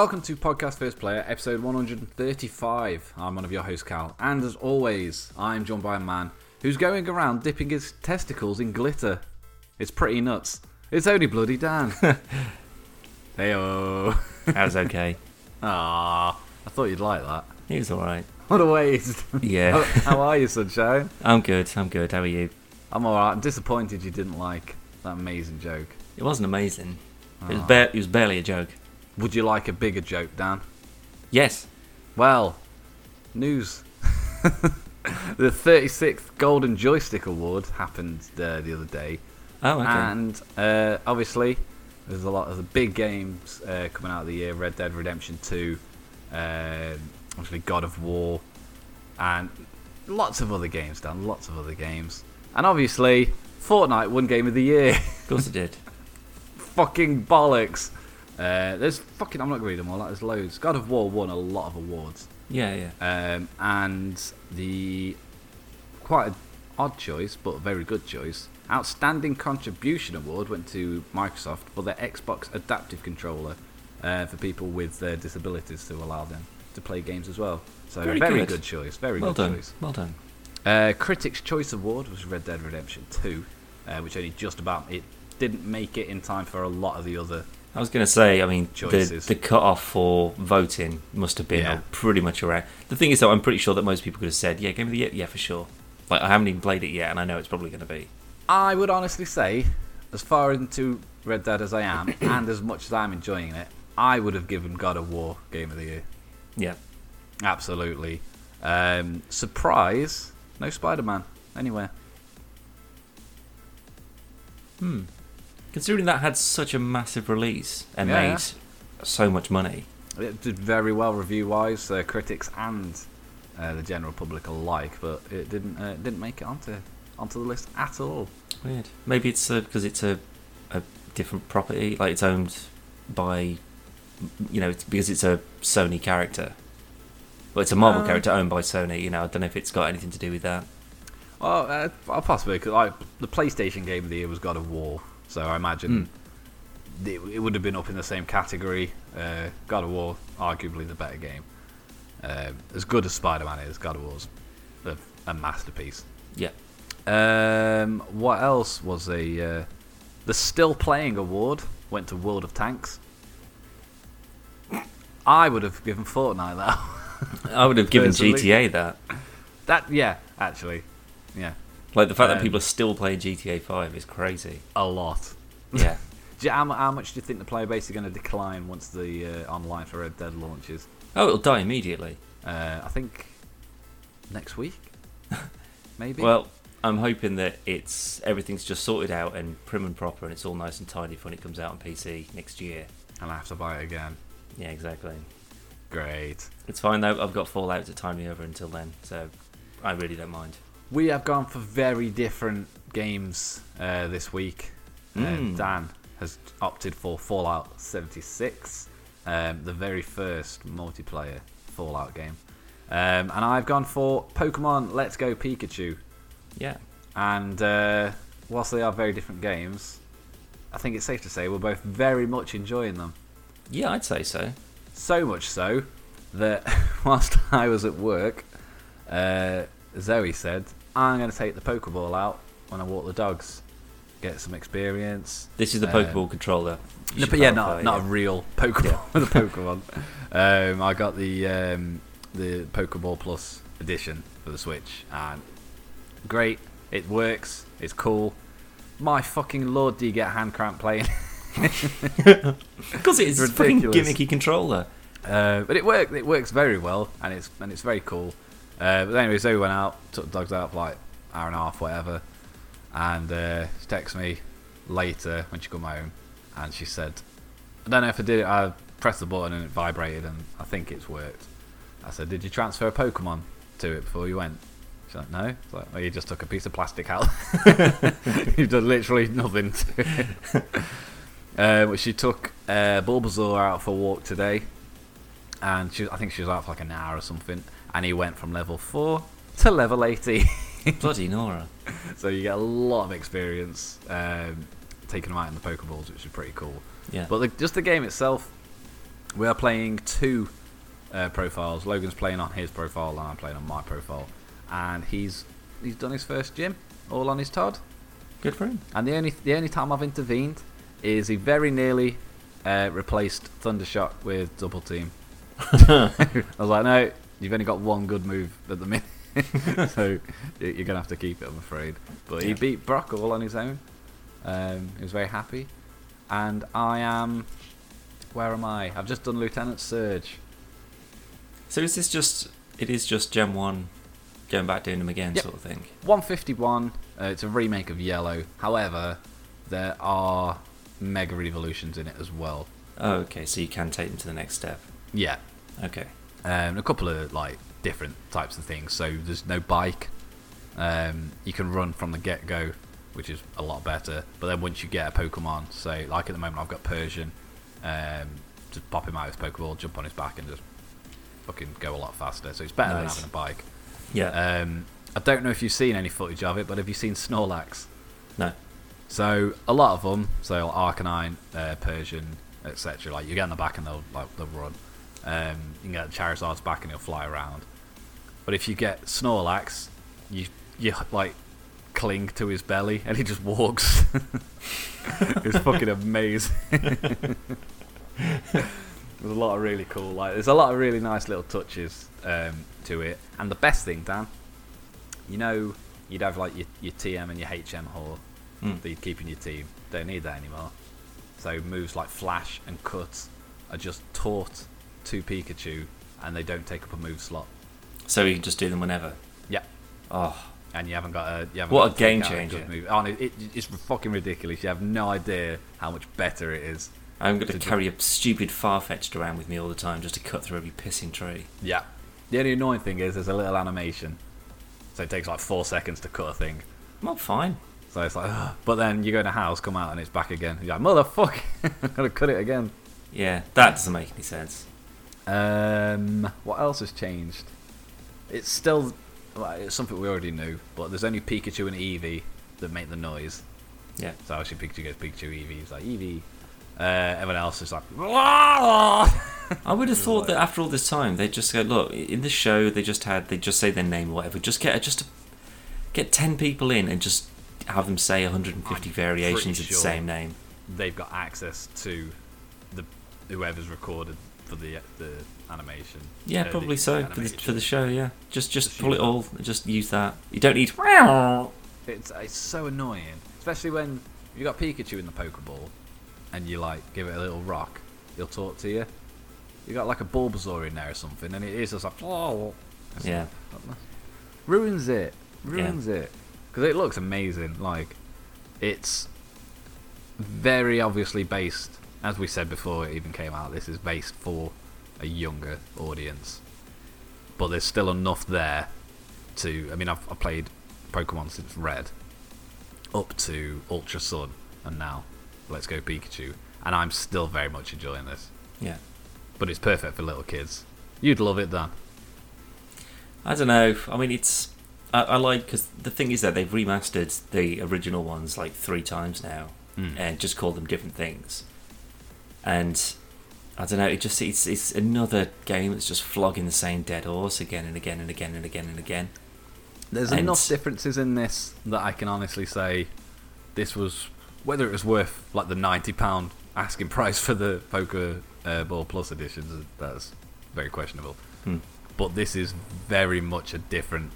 Welcome to Podcast First Player, episode 135. I'm one of your hosts, Cal, and as always, I'm joined by a man who's going around dipping his testicles in glitter. It's pretty nuts. It's only bloody Dan. Heyo. That was okay. Ah, I thought you'd like that. He was alright. What a waste. Yeah. how are you, sunshine? I'm good. I'm good. How are you? I'm alright. I'm disappointed you didn't like that amazing joke. It wasn't amazing. It was, Ah. ba- it was barely a joke. Would you like a bigger joke, Dan? Yes. Well, news. the 36th Golden Joystick Award happened uh, the other day, Oh, okay. and uh, obviously there's a lot of the big games uh, coming out of the year: Red Dead Redemption 2, uh, obviously God of War, and lots of other games. Dan, lots of other games, and obviously Fortnite won Game of the Year. of course it did. fucking bollocks. Uh, there's fucking. I'm not going to read them all. There's loads. God of War won a lot of awards. Yeah, yeah. Um, and the quite an odd choice, but a very good choice. Outstanding Contribution Award went to Microsoft for their Xbox Adaptive Controller uh, for people with uh, disabilities to allow them to play games as well. So Very very, good. good. choice. Very Well good done. choice. Well done. Uh, Critics' Choice Award was Red Dead Redemption 2, uh, which only just about it didn't make it in time for a lot of the other. I was going to say, I mean, the, Choices. the cut off for voting must have been Yeah. pretty much around. The thing is, though, I'm pretty sure that most people could have said, yeah, Game of the Year, yeah, for sure. Like, I haven't even played it yet, and I know it's probably going to be. I would honestly say, as far into Red Dead as I am, and as much as I'm enjoying it, I would have given God of War Game of the Year. Yeah. Absolutely. Um, surprise, no Spider Man anywhere. Hmm. Considering that had such a massive release and Yeah. made so much money. It did very well review wise, uh, critics and uh, the general public alike, but it didn't uh, didn't make it onto onto the list at all. Weird. Maybe it's because it's a, a different property, like it's owned by, you know, it's because it's a Sony character. Well, it's a Marvel Uh. character owned by Sony. You know, I don't know if it's got anything to do with that. Well, uh, possibly because like the PlayStation Game of the Year was God of War, so I imagine it, it would have been up in the same category. Uh, God of War, arguably the better game. Uh, as good as Spider Man is, God of War's a, a masterpiece. Yeah. Um, what else was a uh, the Still Playing Award went to World of Tanks. I would have given Fortnite that. I would have given GTA that. that yeah, actually, yeah, Like the fact that Um, people are still playing GTA Five is crazy. a lot. Yeah. You, how, how much do you think the player base is going to decline once the uh, online for Red Dead launches? oh, it'll die immediately. Uh, I think next week, maybe. Well, I'm hoping that it's everything's just sorted out and prim and proper, and it's all nice and tidy for when it comes out on PC next year. and I have to buy it again. Yeah, exactly. Great. It's fine though. I've got Fallout to tie me over until then, so I really don't mind. We have gone for very different games uh, this week. Mm. Uh, Dan has opted for Fallout 76, um, the very first multiplayer Fallout game, um, and I've gone for Pokemon Let's Go Pikachu. Yeah. And uh, whilst they are very different games, I think it's safe to say we're both very much enjoying them. Yeah, I'd say so. So much so that whilst I was at work, uh, Zoe said, I'm going to take the Pokeball out when I walk the dogs, get some experience. This is the Uh, Pokeball controller. No, but yeah, not, not a real with a Pokemon. um, I got the um, the Pokeball Plus edition for the Switch, and great. It works. It's cool. My fucking lord, do you get hand cramp playing? Because it's a fucking gimmicky controller. Uh, but it works. It works very well, and it's and it's very cool. Uh, but anyway, Zoe went out, took the dogs out for like hour and a half, whatever, and uh, she texted me later when she come home, and she said, "I don't know if I did it. I pressed the button and it vibrated, and I think it's worked." I said, "Did you transfer a Pokemon to it before you went?" She's like, "No." It's like, "Well, you just took a piece of plastic out. You've done literally nothing to it." Uh, but she took uh, Bulbasaur out for a walk today, and she, I think she was out for like an hour or something. And he went from level four to level eighty, Bloody Nora. so you get a lot of experience um, taking them out in the Pokeballs, which is pretty cool. Yeah. But the, just the game itself, We are playing two uh, profiles. Logan's playing on his profile, and I'm playing on my profile. And he's he's done his first gym, all on his Todd. Good for him. And the only the only time I've intervened is he very nearly uh, replaced Thundershock with Double Team. I was like, no, you've only got one good move at the minute, so you're gonna have to keep it, I'm afraid. But he beat Brock all on his own. Um, he was very happy, and I am. Where am I? I've just done Lieutenant Surge. So is this just? It is just Gen One, going back doing them again, Yep. sort of thing. 151. Uh, it's a remake of Yellow. However, there are mega evolutions in it as well. Oh, okay. So you can take them to the next step. Yeah, Okay. Um, a couple of like different types of things. So there's no bike. Um, you can run from the get go, which is a lot better. But then once you get a Pokemon, so like at the moment I've got Persian, um, just pop him out with Pokeball, jump on his back, and just fucking go a lot faster. So it's better Nice. than having a bike. Yeah. Um, I don't know if you've seen any footage of it, but have you seen Snorlax? no. So a lot of them, so like Arcanine, uh, Persian, etc. Like you get on the back and they'll like they'll run. Um, you can get Charizard's back and he'll fly around. But if you get Snorlax, you you like cling to his belly and he just walks. it's fucking amazing. there's a lot of really cool, like there's a lot of really nice little touches um, to it. And the best thing, Dan, you know, you'd have like your, your TM and your HM Hor Hmm. that you'd keep in your team. Don't need that anymore. So moves like Flash and Cut are just taught to Pikachu, and they don't take up a move slot. So you can just do them whenever. Yeah, Oh, and you haven't got a you haven't What got a game changer. Move. Oh, it, it, it's fucking ridiculous. You have no idea how much better it is. I'm going to you- carry a stupid Farfetch'd around with me all the time just to cut through every pissing tree. Yeah. The only annoying thing is there's a little animation, so it takes like four seconds to cut a thing. Well, fine. So it's like, ugh. but then you go in a house, come out, and it's back again. You're like, motherfucker, I'm gonna cut it again. Yeah, that doesn't make any sense. Um, what else has changed? It's still well, it's something we already knew, but there's only Pikachu and Eevee that make the noise. Yeah. So obviously Pikachu goes Pikachu, Eevee is like Eevee. Uh, everyone else is like, I would have thought that after all this time, they'd just go, look, in the show, they just had, they just say their name or whatever. Just get just get 10 people in and just have them say 150 I'm variations of the same name. they've got access to the whoever's recorded for the the animation. Yeah, Uh, the probably so for the, for the show. Yeah, just just Just pull use it all. and Just use that. You don't need. It's it's so annoying, especially when you got Pikachu in the Pokeball, and you like give it a little rock, he'll talk to you. You got like a Bulbasaur in there or something, and it is just like oh, It's Yeah. like, ruins it, ruins it, because it looks amazing. Like it's very obviously based, as we said before, it even came out. This is based for a younger audience, but there's still enough there to. I mean, I've, I've played Pokemon since Red, up to Ultra Sun, and now Let's Go Pikachu, and I'm still very much enjoying this. Yeah. But it's perfect for little kids. You'd love it, Dan. I don't know. I mean, it's. I, I like because the thing is that they've remastered the original ones like three times now, Mm. and just called them different things. And I don't know. It just it's it's another game that's just flogging the same dead horse again and again and again and again and again. There's And- enough differences in this that I can honestly say this was whether it was worth like the ninety pound asking price for the Poker uh, Ball Plus editions. That's very questionable. Hmm. But this is very much a different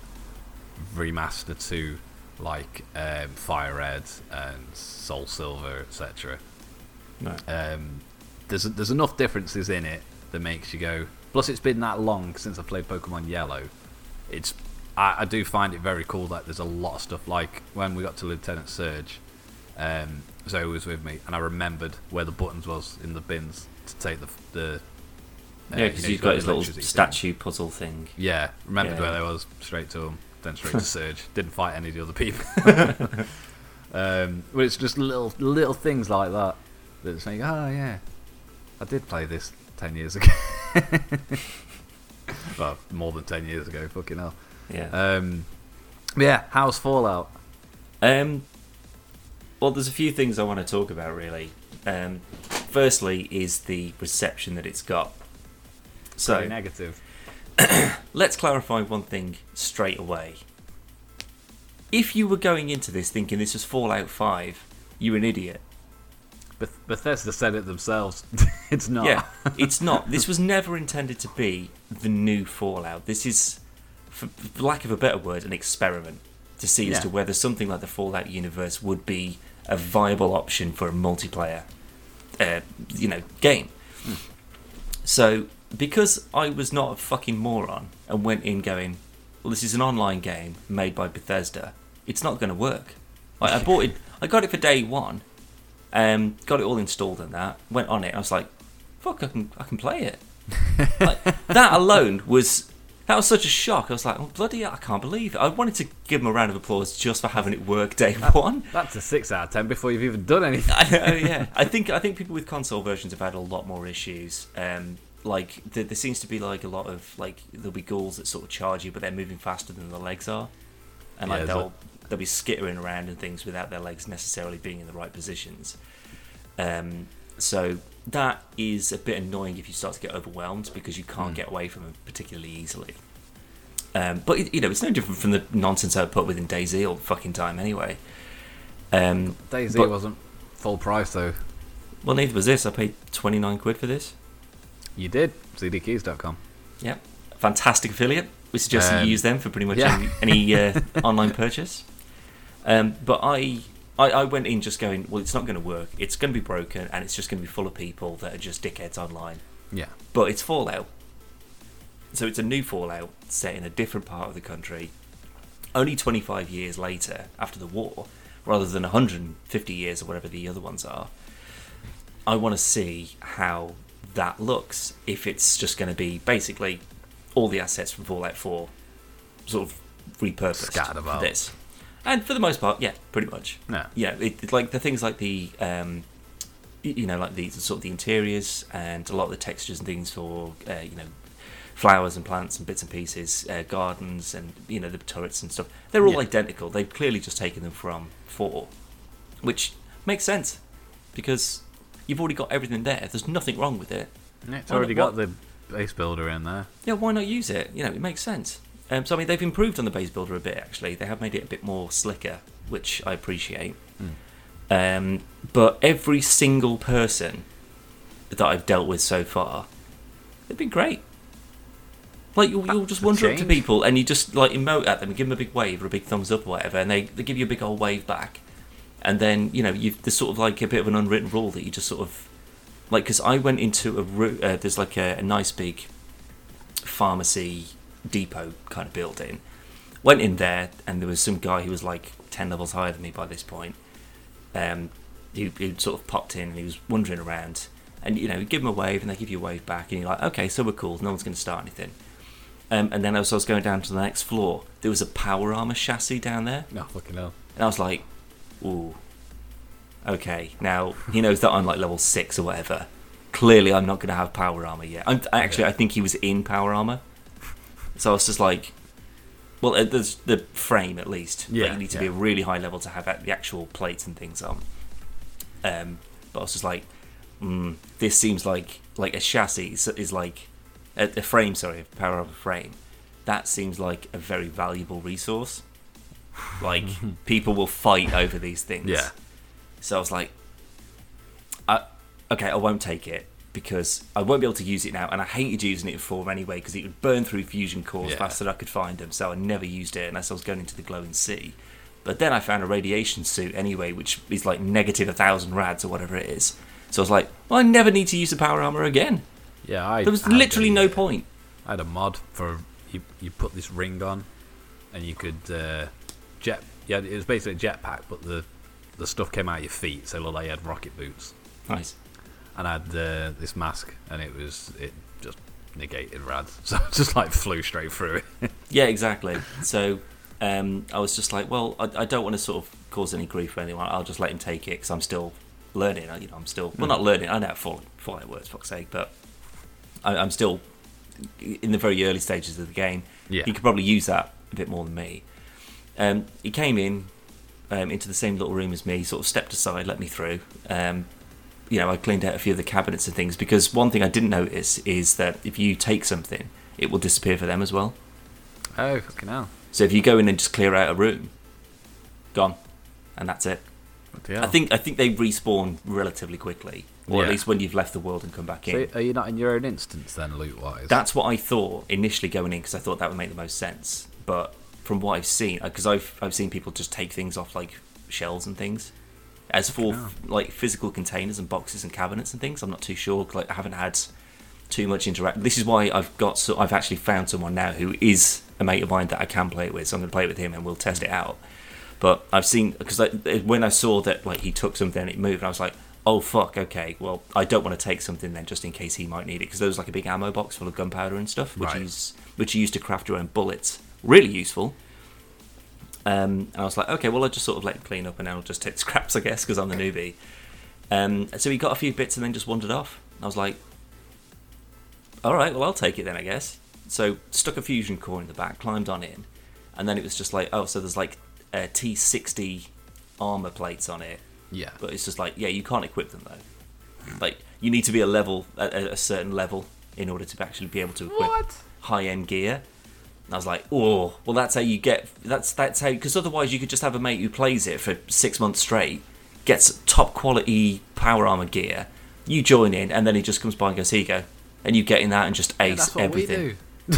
remaster to like um, Fire Red and Soul Silver, etc. No. Um, there's there's enough differences in it that makes you go. Plus, it's been that long since I played Pokemon Yellow. It's I, I do find it very cool that there's a lot of stuff. Like when we got to Lieutenant Surge, um, Zoe was with me, and I remembered where the buttons was in the bins to take the the. uh, Yeah, you because know, he's got his little electricity thing. statue puzzle thing. Yeah, remembered Yeah. where they was straight to him, then straight to Surge. Didn't fight any of the other people. um, but it's just little little things like that that's like, oh yeah, I did play this ten years ago. well, more than ten years ago. Fucking hell. Yeah. Um, yeah, how's Fallout? Um, well, there's a few things I want to talk about really. Um, firstly is the reception that it's got. So Pretty negative. let's clarify one thing straight away. If you were going into this thinking this was Fallout 5, you're an idiot. Beth- Bethesda said it themselves. it's not. Yeah, it's not. This was never intended to be the new Fallout. This is, for, lack of a better word, an experiment to see as to whether something like the Fallout universe would be a viable option for a multiplayer, uh, you know, game. So, because I was not a fucking moron and went in going, well, this is an online game made by Bethesda. It's not going to work. I, I bought it. I got it for day one. Um, got it all installed and that. Went on it. I was like, fuck, I can, I can play it. like, that alone was that was such a shock. I was like, oh bloody, hell, I can't believe it. I wanted to give them a round of applause just for having it work day one. That's a six out of ten before you've even done anything. I know, yeah. I think I think people with console versions have had a lot more issues. Um, like there, there seems to be like a lot of like there'll be ghouls that sort of charge you, but they're moving faster than the legs are, and like there's they'll they'll be skittering around and things without their legs necessarily being in the right positions. Um, so that is a bit annoying if you start to get overwhelmed because you can't Mm. get away from them particularly easily. Um, but you know, it's no different from the nonsense I put within DayZ all fucking time anyway. Um, DayZ But- wasn't full price though. well, neither was this. I paid twenty nine quid for this. You did. CDKeys.com. Yep. Fantastic affiliate. We suggest Um, you use them for pretty much yeah. any, any uh, online purchase. Um, but I, I, I went in just going, well, it's not going to work. It's going to be broken, and it's just going to be full of people that are just dickheads online. Yeah. But it's Fallout. So it's a new Fallout set in a different part of the country, only 25 years later after the war, rather than 150 years or whatever the other ones are. I want to see how that looks. If it's just going to be basically all the assets from Fallout 4 sort of repurposed Scattered about. for this. And for the most part, yeah, pretty much Yeah. yeah, it, it- like the things like the um, you know like the sort of the interiors and a lot of the textures and things for uh, you know flowers and plants and bits and pieces, uh, gardens and you know the turrets and stuff. They're all Yeah. identical. They've clearly just taken them from four, which makes sense because you've already got everything there. There's nothing wrong with it. Yeah, It's Why already not- got the base builder in there. Yeah, why not use it? You know, it makes sense. Um, so I mean, they've improved on the base builder a bit. Actually, they have made it a bit more slicker, which I appreciate. Um, but every single person that I've dealt with so far, they've been great. Like you'll, you'll just wander up to people and you just like emote at them and give them a big wave or a big thumbs up or whatever, and they, they give you a big old wave back. And then you know you there's sort of like a bit of an unwritten rule that you just sort of like because I went into a uh, there's like a, a nice big pharmacy depot kind of building. Went in there, and there was some guy who was like 10 levels higher than me by this point. Um, who, who sort of popped in and he was wandering around. And you know, you give him a wave, and they give you a wave back, and you're like, okay, so we're cool, no one's going to start anything. Um, and then as I was going down to the next floor, there was a power armor chassis down there, No, fucking hell. and I was like, ooh, okay. Now he knows that I'm like level six or whatever. Clearly, I'm not going to have power armor yet. I'm, actually. I think he was in power armor, so I was just like, well, uh, there's the frame at least. Like, Yeah, you need to yeah. be a really high level to have the actual plates and things on. Um, but I was just like, mm, this seems like like a chassis is, is like a, a frame. Sorry, a power of a frame. That seems like a very valuable resource. Like people will fight over these things. Yeah. So I was like, I, okay, I won't take it because I won't be able to use it now, and I hated using it before anyway because it would burn through fusion cores Yeah. faster than I could find them. So I never used it unless I was going into the glowing sea. But then I found a radiation suit anyway, which is like negative a thousand rads or whatever it is. So I was like, well, I never need to use the power armor again. Yeah, I. There was literally a- no point. I had a mod for you. You put this ring on, and you could uh, jet. Yeah, it was basically a jetpack, but the the stuff came out of your feet, so it looked like you had rocket boots. Nice. And I had uh, this mask, and it was it just negated rad, so I just like flew straight through it. Yeah, exactly. So um, I was just like, well, I, I don't want to sort of cause any grief for anyone. I'll just let him take it because I'm still learning. I- You know, I'm still well, not learning. I know how Fallout, Fallout works, fuck's sake, but I, I'm still in the very early stages of the game. Yeah. He could probably use that a bit more than me. Um, he came in um, into the same little room as me, sort of stepped aside, let me through. Um, you know, I cleaned out a few of the cabinets and things because one thing I didn't notice is that if you take something, it will disappear for them as well. Oh, fucking hell. So if you go in and just clear out a room, gone, and that's it. I think I think they respawn relatively quickly, or at least when you've left the world and come back in. So are you not in your own instance then, loot wise? That's what I thought initially going in because I thought that would make the most sense. But from what I've seen, uh, because I've I've seen people just take things off like shelves and things, as for hell. like physical containers and boxes and cabinets and things. I'm not too sure. Like I haven't had too much interact. This is why I've got so I've actually found someone now who is a mate of mine that I can play it with. So I'm going to play it with him and we'll test it out. But I've seen because when I saw that like he took something and it moved, I was like, oh fuck, okay, well I don't want to take something then just in case he might need it because there was like a big ammo box full of gunpowder and stuff, which Right. is which you use to craft your own bullets. Really useful. Um, and I was like, okay, well I'll just sort of let him clean up and I'll just take scraps, I guess, because I'm the newbie. Um, so he got a few bits and then just wandered off. I was like, all right, well I'll take it then, I guess. So stuck a fusion core in the back, climbed on in, and then it was just like, oh, so there's like uh, T60 armor plates on it, yeah. but it's just like, yeah, you can't equip them though. Like you need to be a level a a certain level in order to actually be able to equip What? high end gear. And I was like, oh, well, that's how you get. That's that's how because otherwise you could just have a mate who plays it for six months straight, gets top quality power armor gear. You join in, and then he just comes by and goes, "Here you go," and you get in that and just Yeah, ace what everything.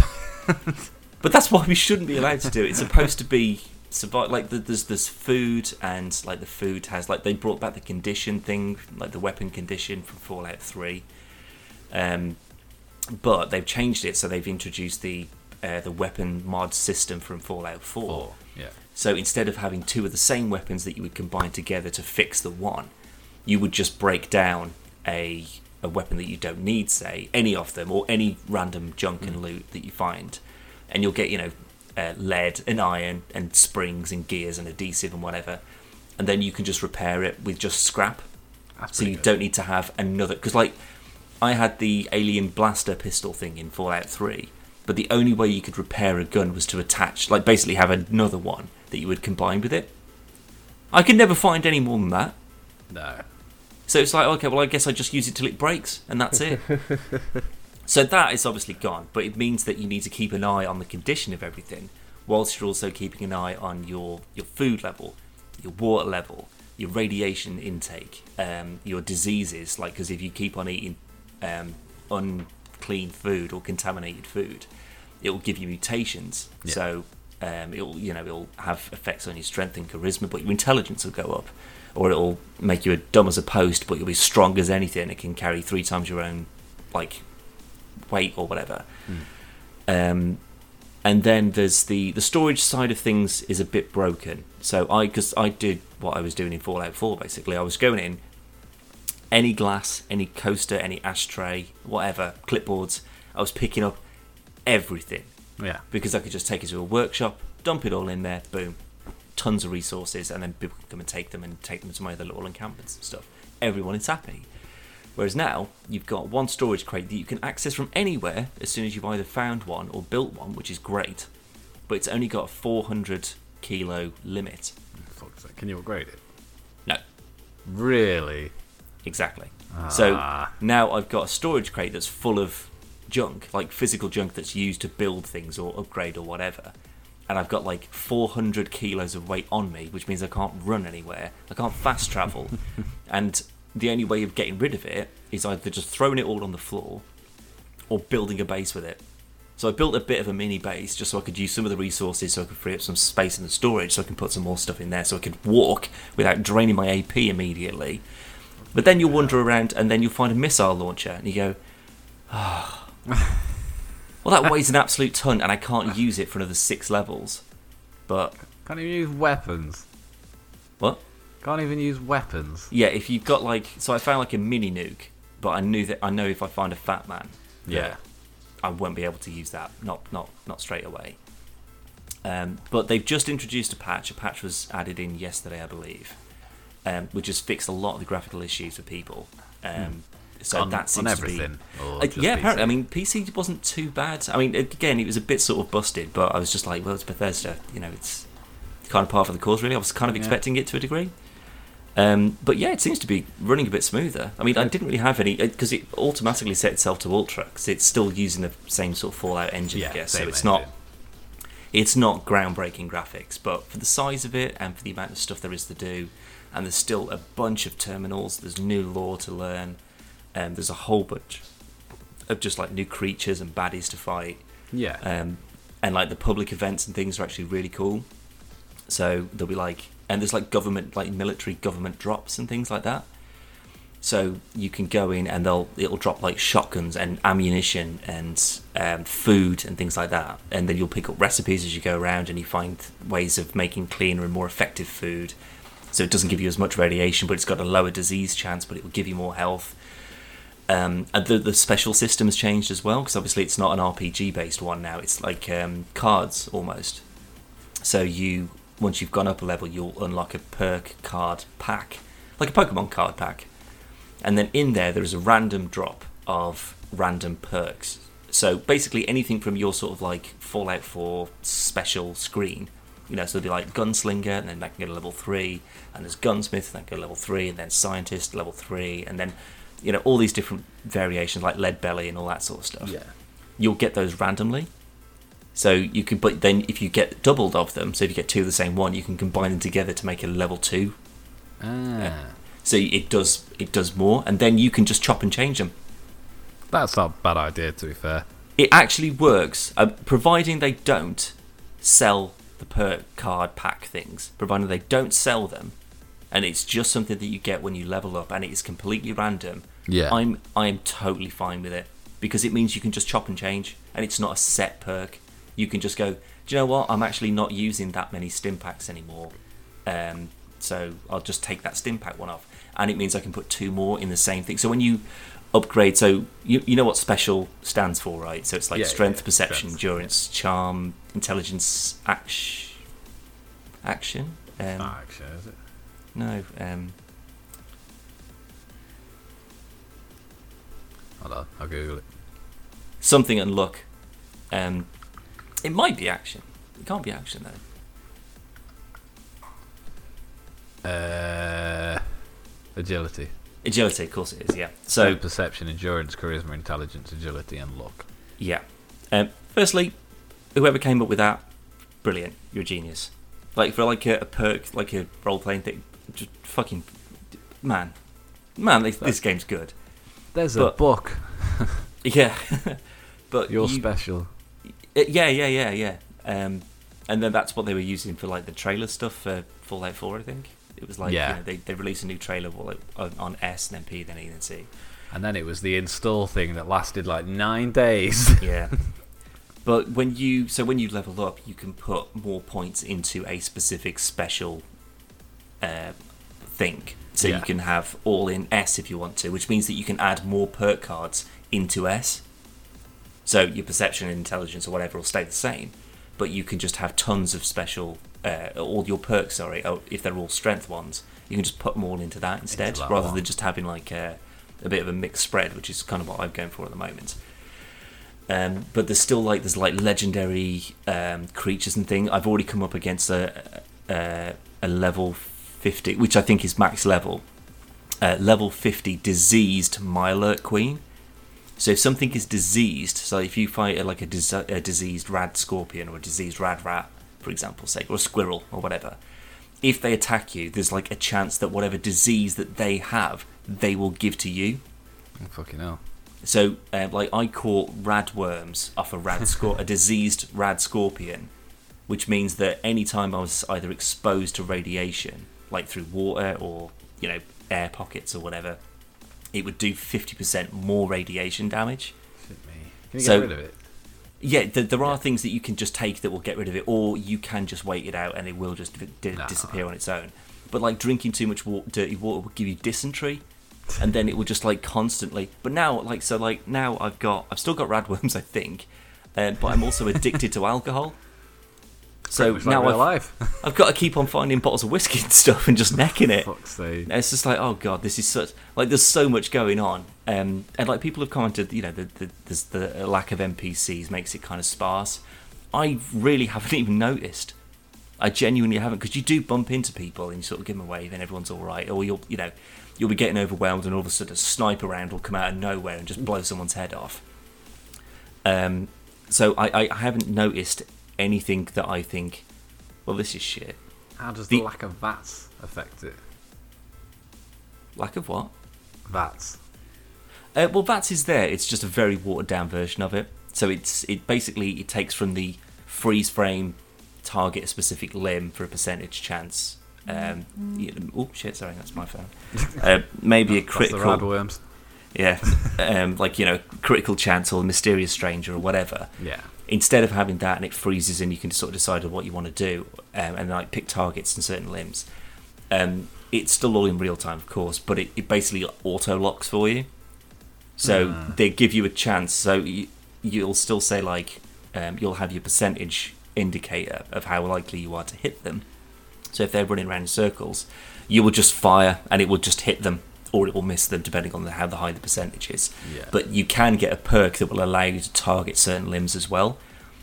But that's why we shouldn't be allowed to do it. It's supposed to be survive. Like the, there's there's food and like the food has like they brought back the condition thing, like the weapon condition from Fallout Three. Um, but they've changed it so they've introduced the uh, the weapon mod system from Fallout Four. Four. Yeah. So instead of having two of the same weapons that you would combine together to fix the one, you would just break down a a weapon that you don't need, say any of them, or any random junk and loot that you find, and you'll get you know uh, lead and iron and springs and gears and adhesive and whatever, and then you can just repair it with just scrap. That's So you good. don't need to have another because like I had the alien blaster pistol thing in Fallout 3, but the only way you could repair a gun was to attach like basically have another one that you would combine with it. I could never find any more than that. No. So it's like okay, well I guess I just use it till it breaks and that's it. so that is obviously gone, but it means that you need to keep an eye on the condition of everything whilst you're also keeping an eye on your your food level, your water level, your radiation intake, um, your diseases. Like, because if you keep on eating um, unclean food or contaminated food, it will give you mutations. Yeah. So um, it'll you know it'll have effects on your strength and charisma, but your intelligence will go up, or it'll make you a dumb as a post, but you'll be strong as anything. It can carry three times your own like weight or whatever. Um, and then there's the the storage side of things is a bit broken. So I because I did what I was doing in Fallout 4 basically. I was going in any glass, any coaster, any ashtray, whatever, clipboards. I was picking up everything Yeah. because I could just take it to a workshop, dump it all in there, boom, tons of resources, and then people can come and take them and take them to my other little encampments and stuff. Everyone is happy. Whereas now you've got one storage crate that you can access from anywhere as soon as you've either found one or built one, which is great. But it's only got a 400 kilo limit. Can you upgrade it? No, Really? Exactly. So Ah. now I've got a storage crate that's full of junk, like physical junk that's used to build things or upgrade or whatever. And I've got like 400 kilos of weight on me, which means I can't run anywhere. I can't fast travel. and the only way of getting rid of it is either just throwing it all on the floor or building a base with it. So I built a bit of a mini base just so I could use some of the resources so I could free up some space in the storage so I can put some more stuff in there so I could walk without draining my AP immediately. But then you'll wander around and then you'll find a missile launcher and you go, oh. well, that weighs an absolute ton and I can't use it for another six levels. But, Can't even use weapons. what? Can't even use weapons. Yeah, if you've got like, so I found like a mini nuke, but I knew that I know if I find a fat man, Yeah. I won't be able to use that. Not not not straight away. Um, but they've just introduced a patch. A patch was added in yesterday, I believe, um, which has fixed a lot of the graphical issues for people. Um, So Hmm. on, that seems to everything. or be. Uh, yeah, PC? apparently. I mean, PC wasn't too bad. I mean, again, it was a bit sort of busted, but I was just like, well, it's Bethesda. You know, it's kind of part of the cause, really. I was kind of Yeah. expecting it to a degree. Um, but yeah, it seems to be running a bit smoother. I mean, I didn't really have any because it automatically set itself to ultra because it's still using the same sort of Fallout engine, I guess. So it's engine. not it's not groundbreaking graphics, but for the size of it and for the amount of stuff there is to do, and there's still a bunch of terminals. There's new lore to learn, and there's a whole bunch of just like new creatures and baddies to fight Yeah. um, and like the public events and things are actually really cool. So there'll be like, and there's like government, like military government drops and things like that. So you can go in and they'll it'll drop like shotguns and ammunition and um, food and things like that, and then you'll pick up recipes as you go around and you find ways of making cleaner and more effective food. So it doesn't give you as much radiation, but it's got a lower disease chance, but it will give you more health. Um, and the the special system has changed as well because obviously it's not an RPG based one now. It's like um, cards almost. So you once you've gone up a level, you'll unlock a perk card pack, like a Pokemon card pack, and then in there there is a random drop of random perks. So basically anything from your sort of like Fallout 4 special screen. You know, so they'll be like Gunslinger, and then that can go to level 3, and there's Gunsmith, and that can go to level 3, and then Scientist, level 3, and then, you know, all these different variations like Lead Belly and all that sort of stuff yeah. you'll get those randomly. So you can, but then if you get doubled of them, so if you get two of the same one, you can combine them together to make a level two. Ah. So it does it does more, and then you can just chop and change them. That's not a bad idea, to be fair. It actually works, uh, providing they don't sell the perk card pack things. Providing they don't sell them, and it's just something that you get when you level up, and it is completely random. Yeah. I'm I'm totally fine with it because it means you can just chop and change, and it's not a set perk. You can just go. Do you know what? I'm actually not using that many stim packs anymore, um, so I'll just take that stim pack one off, and it means I can put two more in the same thing. So when you upgrade, so you you know what special stands for, right? So it's like Yeah, yeah, strength, yeah. perception, Strength, endurance, charm, intelligence, action, action. Um, Ah, actually, is it? No, um, Hold on, I'll Google it. something and luck. Um, it might be action. It can't be action though. Uh, agility. Agility, of course it is. Yeah. So So perception, endurance, charisma, intelligence, agility, and luck. yeah. Um, firstly, whoever came up with that, brilliant. You're a genius. Like for like a, a perk, like a role playing thing, just fucking man, man. This, this game's good. There's a book. Yeah. but You're you- special. Uh, yeah, yeah, yeah, yeah. Um, and then that's what they were using for like the trailer stuff for Fallout 4, I think. It was like Yeah. you know, they they released a new trailer on, on S, then P, then E, then C. And then it was the install thing that lasted like nine days. Yeah. but when you so when you level up, you can put more points into a specific special uh, thing. So Yeah. you can have all in S if you want to, which means that you can add more perk cards into S. So your perception and intelligence or whatever will stay the same, but you can just have tons of special, uh, all your perks. Sorry, oh, if they're all strength ones, you can just put them all into that instead, that rather one. than just having like a, a bit of a mixed spread, which is kind of what I'm going for at the moment. Um, but there's still like there's like legendary um, creatures and thing. I've already come up against a a, a level fifty, which I think is max level. Uh, level fifty diseased Mirelurk Queen. So if something is diseased, so if you fight a, like a, dis- a diseased rad scorpion or a diseased rad rat, for example, say, or a squirrel or whatever, if they attack you, there's like a chance that whatever disease that they have, they will give to you. Fucking hell. So, uh, like, I caught rad worms off a rad scor- a diseased rad scorpion, which means that any time I was either exposed to radiation, like through water or you know air pockets or whatever, it would do fifty percent more radiation damage. Me. Can you So- get rid of it? Yeah, th- there are things that you can just take that will get rid of it, or you can just wait it out and it will just di- di- No. disappear on its own. But like drinking too much wa- dirty water will give you dysentery, and then it will just like constantly. But now, like so, like now I've got, I've still got radworms, I think, uh, but I'm also addicted to alcohol. So like now I've, life. I've got to keep on finding bottles of whiskey and stuff and just necking it. Fuck's sake. And It's just like, oh god, this is such like there's so much going on, um, and like people have commented, you know, the, the there's the lack of NPCs makes it kind of sparse. I really haven't even noticed. I genuinely haven't because you do bump into people and you sort of give them a wave and everyone's all right, or you'll you know you'll be getting overwhelmed and all of a sudden a sniper round will come out of nowhere and just blow someone's head off. Um, so I, I haven't noticed anything that I think, well, this is shit. How does The- the lack of VATS affect it? Lack of what? VATS. Uh, well, VATS is there. It's just a very watered down version of it. So it's it basically it takes from the freeze frame, target a specific limb for a percentage chance. Um, you know- oh shit! Sorry, that's my phone. Uh, maybe a That's the critical. radworms. Yeah, um, like you know, critical chance or mysterious stranger or whatever. Yeah. Instead of having that and it freezes and you can sort of decide what you want to do um, and like pick targets and certain limbs. Um, it's still all in real time, of course, but it, it basically auto locks for you. So Ah. they give you a chance. So you, you'll still say like um, you'll have your percentage indicator of how likely you are to hit them. So if they're running around in circles, you will just fire and it will just hit them or it will miss them depending on how the high the percentage is. Yeah. But you can get a perk that will allow you to target certain limbs as well.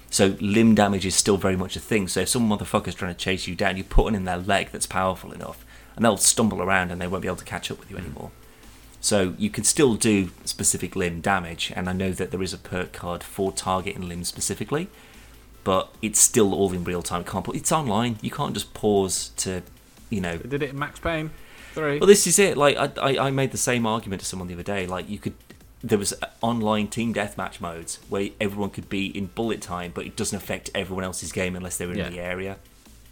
So limb damage is still very much a thing. So if some motherfucker's trying to chase you down, you put one in their leg that's powerful enough, and they'll stumble around and they won't be able to catch up with you hmm. anymore. So you can still do specific limb damage, and I know that there is a perk card for targeting limbs specifically, but it's still all in real time. Can't put it's online. You can't just pause to, you know, They did it in Max Payne 3. well, this is it. Like I, I, I made the same argument to someone the other day. Like you could, there was online team deathmatch modes where everyone could be in bullet time, but it doesn't affect everyone else's game unless they're in Yeah. the area.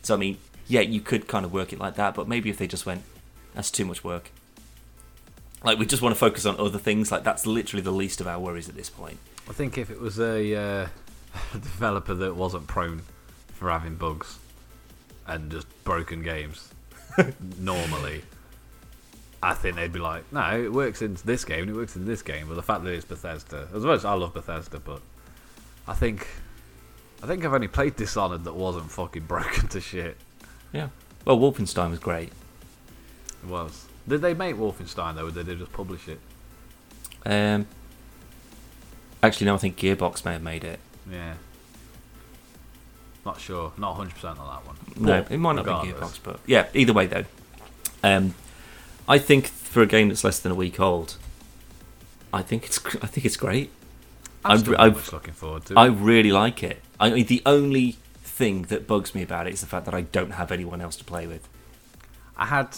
So I mean, yeah, you could kind of work it like that, but maybe if they just went, that's too much work. Like we just want to focus on other things. Like that's literally the least of our worries at this point. I think if it was a uh, developer that wasn't prone for having bugs and just broken games normally, I think they'd be like, no, it works in this game and it works in this game. But the fact that it's Bethesda, as much as I love Bethesda, but I think I think I've only played Dishonored that wasn't fucking broken to shit. Yeah. Well, Wolfenstein was great. It was. Did they make Wolfenstein though, or did they just publish it? Um. Actually, no. I think Gearbox may have made it. Yeah. Not sure. Not 100% on that one. No, it might not be Gearbox, but yeah. Either way, though, um, I think for a game that's less than a week old, I think it's I think it's great. I'm I'm- I've- looking forward to it. I really like it. I mean, the only thing that bugs me about it is the fact that I don't have anyone else to play with. I had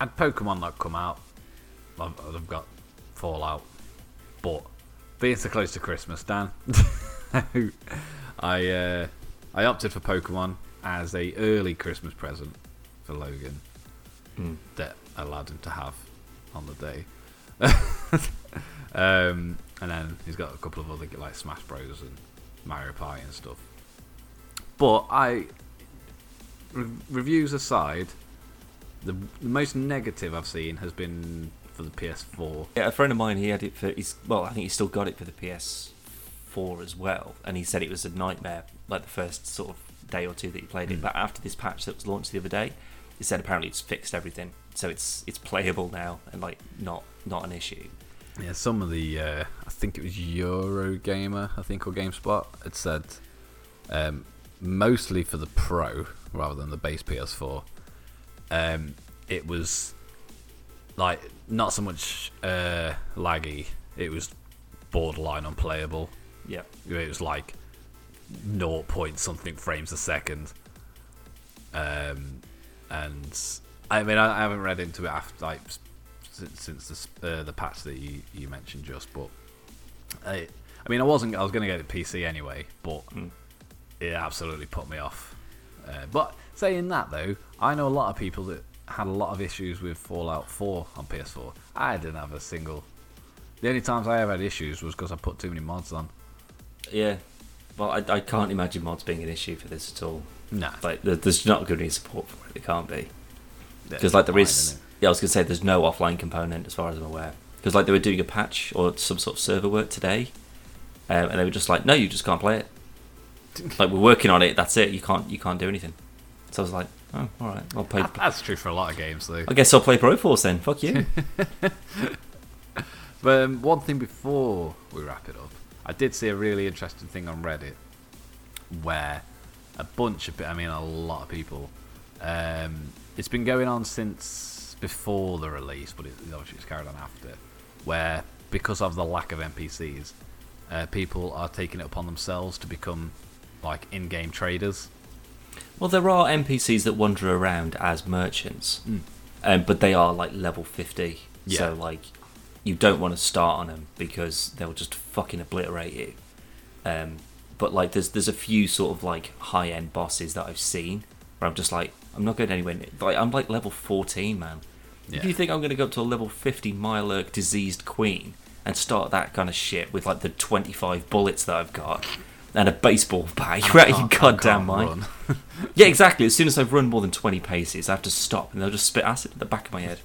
had Pokemon that come out. I've, I've got Fallout, but being so close to Christmas, Dan, I uh, I opted for Pokemon as a early Christmas present for Logan Mm. that I allowed him to have on the day. um, and then he's got a couple of other like Smash Bros and Mario Party and stuff. But I, re- reviews aside, the, the most negative I've seen has been for the PS4. Yeah, a friend of mine, he had it for. He's well, I think he's still got it for the PS4 as well, and he said it was a nightmare. Like the first sort of day or two that he played it, Mm. but after this patch that was launched the other day, he said apparently it's fixed everything, so it's it's playable now and like not not an issue. Yeah, some of the uh, I think it was Eurogamer, I think, or GameSpot had said um, mostly for the Pro rather than the base PS4. Um, it was like not so much uh, laggy; it was borderline unplayable. Yeah, It was like 0 point something frames a second. Um, and I mean, I, I haven't read into it after like since, since the uh, the patch that you, you mentioned just, but I, I mean, I wasn't. I was going to get it PC anyway, but Mm. it absolutely put me off. Uh, but saying that though, I know a lot of people that had a lot of issues with Fallout 4 on PS4. I didn't have a single. The only times I ever had issues was because I put too many mods on. Yeah. Well, I, I can't imagine mods being an issue for this at all. Nah, Like, there's not going to be support for it. It can't be. Because like there fine, is yeah i was going to say there's no offline component as far as i'm aware because like they were doing a patch or some sort of server work today um, and they were just like no you just can't play it like we're working on it that's it you can't you can't do anything so i was like oh all right i'll play That's true for a lot of games, though. i guess i'll play pro force then fuck you But um, one thing before we wrap it up, I did see a really interesting thing on Reddit where a bunch of, I mean, a lot of people. Um, it's been going on since before the release, but it, obviously it's carried on after, where because of the lack of NPCs, uh, people are taking it upon themselves to become like in-game traders. Well, there are NPCs that wander around as merchants, Mm. um, but they are like level 50. Yeah. So, like, you don't want to start on them because they'll just fucking obliterate you. Um, but, like, there's there's a few sort of like high end bosses that I've seen where I'm just like, I'm not going anywhere. near- Like, I'm like level 14, man. If you think I'm going to go up to a level 50 Mirelurk diseased queen and start that kind of shit with like the 25 bullets that I've got and a baseball bat, you're out of your goddamn mind. Yeah, exactly. As soon as I've run more than 20 paces, I have to stop and they'll just spit acid at the back of my head.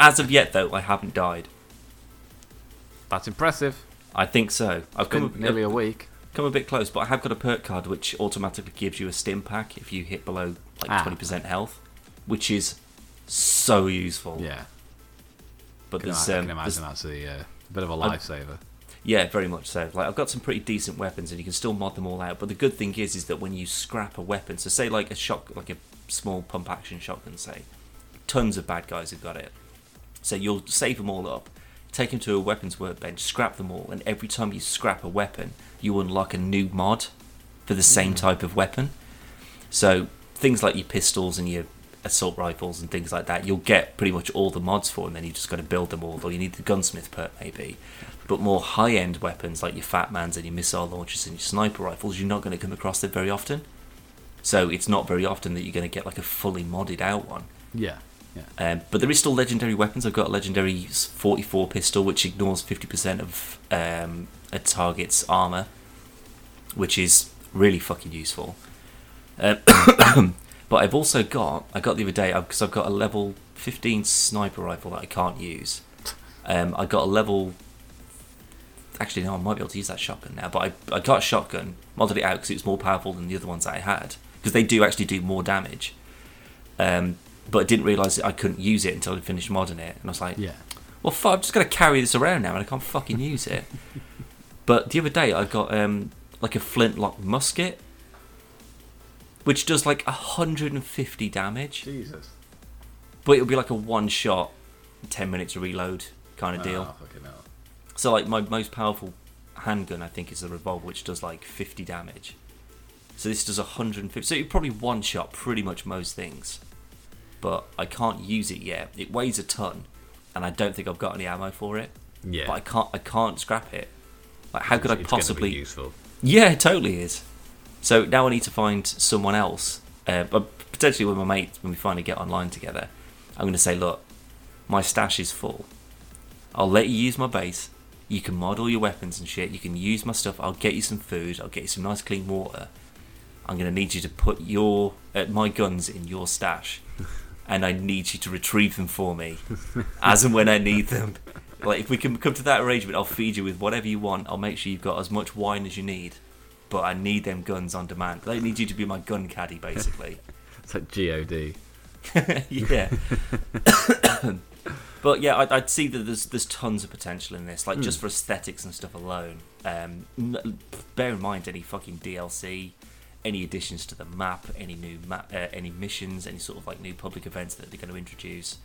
As of yet, though, I haven't died. That's impressive. I think so. I've come, nearly a, a week. come a bit close, but I have got a perk card which automatically gives you a stim pack if you hit below like Ah. 20% health, which is so useful. Yeah, But can, there's, I um, can imagine that's a uh, bit of a lifesaver. Yeah, very much so. Like I've got some pretty decent weapons, and you can still mod them all out. But the good thing is, is that when you scrap a weapon, so say like a shot, like a small pump action shotgun, say, tons of bad guys have got it. So you'll save them all up, take them to a weapons workbench, scrap them all, and every time you scrap a weapon, you unlock a new mod for the same mm. type of weapon. So things like your pistols and your assault rifles and things like that, you'll get pretty much all the mods for, and then you just got to build them all. Or you need the gunsmith perk maybe. But more high-end weapons like your Fat Mans and your missile launchers and your sniper rifles, you're not going to come across them very often. So it's not very often that you're going to get like a fully modded out one. Yeah, Um, but there is still legendary weapons. I've got a legendary 44 pistol, which ignores 50% of um, a target's armor, which is really fucking useful. Um, but I've also got, I got the other day, because I've got a level 15 sniper rifle that I can't use. Um, I got a level. Actually, no, I might be able to use that shotgun now. But I, I got a shotgun, modded it out because it was more powerful than the other ones I had. Because they do actually do more damage. Um, but I didn't realise I couldn't use it until I finished modding it. And I was like, Yeah. well, fuck, I'm just going to carry this around now and I can't fucking use it. but the other day I got um, like a flintlock musket, which does like 150 damage. Jesus. But it'll be like a one shot, 10 minutes reload kind of deal. Oh, fucking hell. So like my most powerful handgun, I think, is the revolver, which does like 50 damage. So this does 150. So it probably one shot pretty much most things, but I can't use it yet. It weighs a ton, and I don't think I've got any ammo for it. Yeah. But I can't. I can't scrap it. Like how could I It's be possibly? useful? Yeah, it totally is. So now I need to find someone else, uh, but potentially with my mate when we finally get online together. I'm going to say, look, my stash is full. I'll let you use my base. You can mod all your weapons and shit. You can use my stuff. I'll get you some food. I'll get you some nice clean water. I'm going to need you to put your uh, my guns in your stash, and I need you to retrieve them for me, as and when I need them. Like if we can come to that arrangement, I'll feed you with whatever you want. I'll make sure you've got as much wine as you need, but I need them guns on demand. I need you to be my gun caddy, basically. It's like God. yeah. but yeah, I'd, I'd see that there's there's tons of potential in this, like just for aesthetics and stuff alone. Um, n- bear in mind any fucking DLC, any additions to the map, any new map, uh, any missions, any sort of like new public events that they're going to introduce.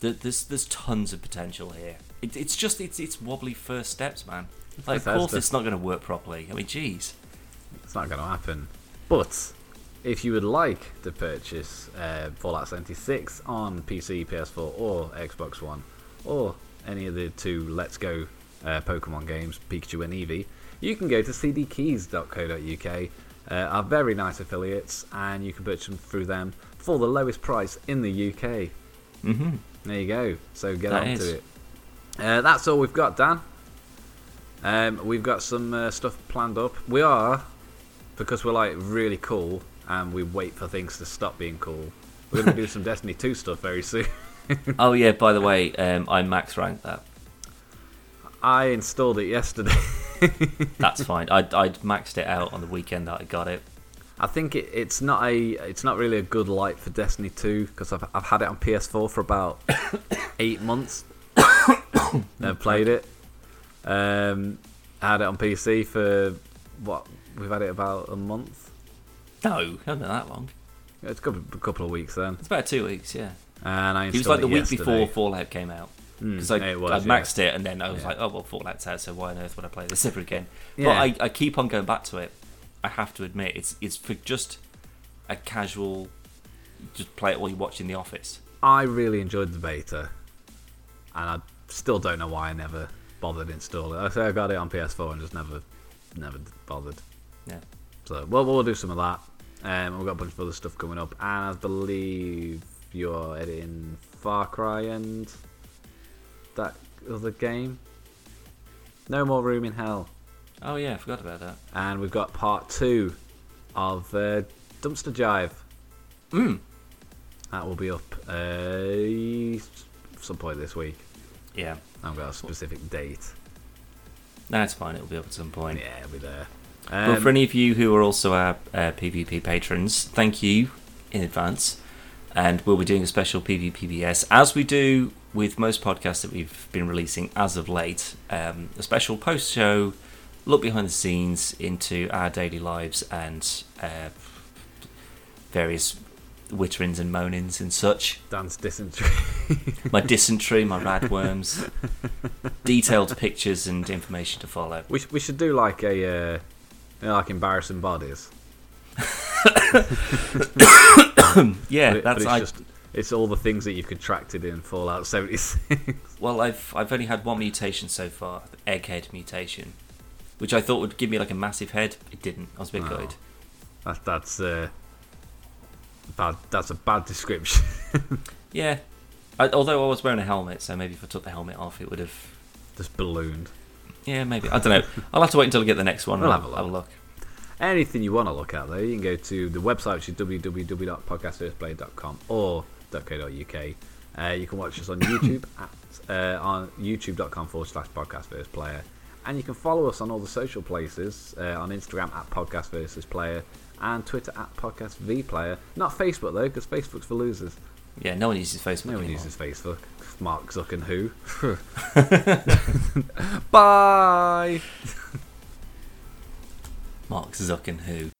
There's there's tons of potential here. It, it's just it's it's wobbly first steps, man. Like, of course, it's not going to work properly. I mean, jeez. It's not going to happen. But if you would like to purchase uh, Fallout 76 on PC, PS4, or Xbox One, or any of the two Let's Go uh, Pokemon games, Pikachu and Eevee, you can go to cdkeys.co.uk, uh, our very nice affiliates, and you can purchase them through them for the lowest price in the UK. hmm There you go. So get That on is. to it. Uh, that's all we've got, Dan. Um, we've got some uh, stuff planned up. We are, because we're like really cool and we wait for things to stop being cool. We're going to do some Destiny 2 stuff very soon. Oh yeah, by the way, um, I max ranked that. I installed it yesterday. That's fine. I I maxed it out on the weekend that I got it. I think it, it's not a it's not really a good light for Destiny 2 because I've I've had it on PS4 for about eight months. I've played it. Um, I had it on PC for what we've had it about a month. No, not been that long. It's a couple, a couple of weeks then. It's about two weeks, yeah. And I It was like the week yesterday. before Fallout came out. Mm, Because I, it was, I'd yeah. maxed it and then I was Yeah. like, oh, well, Fallout's out, so why on earth would I play this ever again? Yeah. But I, I keep on going back to it. I have to admit, it's it's for just a casual, just play it while you're watching The Office. I really enjoyed the beta, and I still don't know why I never bothered installing it. I say I got it on PS4 and just never, never bothered. Yeah. So well, we'll do some of that. Um, we've got a bunch of other stuff coming up, and I believe you're editing Far Cry and that other game. No more room in hell, Oh, yeah, I forgot about that. and we've got part two of uh, Dumpster Jive. Mm. That will be up uh, some point this week. Yeah. I haven't got a specific date. That's fine, it'll be up at some point. Yeah, it'll be there. But Um, for any of you who are also our uh, PvP patrons, thank you in advance. And we'll be doing a special PvPBS, as we do with most podcasts that we've been releasing as of late. Um, a special post show, look behind the scenes into our daily lives and uh, various witterings and moanings and such. Dance dysentery. My dysentery, my radworms, detailed pictures and information to follow. we, sh- we should do like a, uh, you know, like embarrassing bodies. Yeah, but, it- but that's it's I, just it's all the things that you've contracted in Fallout 76. Well, I've I've only had one mutation so far, the egghead mutation, which I thought would give me like a massive head. It didn't. I was a bit gutted. that, that's uh, bad. That's a bad description. Yeah. I, although I was wearing a helmet, so maybe if I took the helmet off, it would have. just ballooned. Yeah, maybe. I don't know. I'll have to wait until I get the next one. We'll and have a I'll look. Anything you want to look at, though, you can go to the website, which is www.podcastfirstplay.com or. Uh, you can watch us on YouTube at uh, on youtube.com forward slash podcast versus player. And you can follow us on all the social places uh, on Instagram at podcast versus player and Twitter at podcast v player. Not Facebook, though, because Facebook's for losers. Yeah, no one uses Facebook No one anymore. uses Facebook. Mark Zucken who? Bye! Mark Zucken who.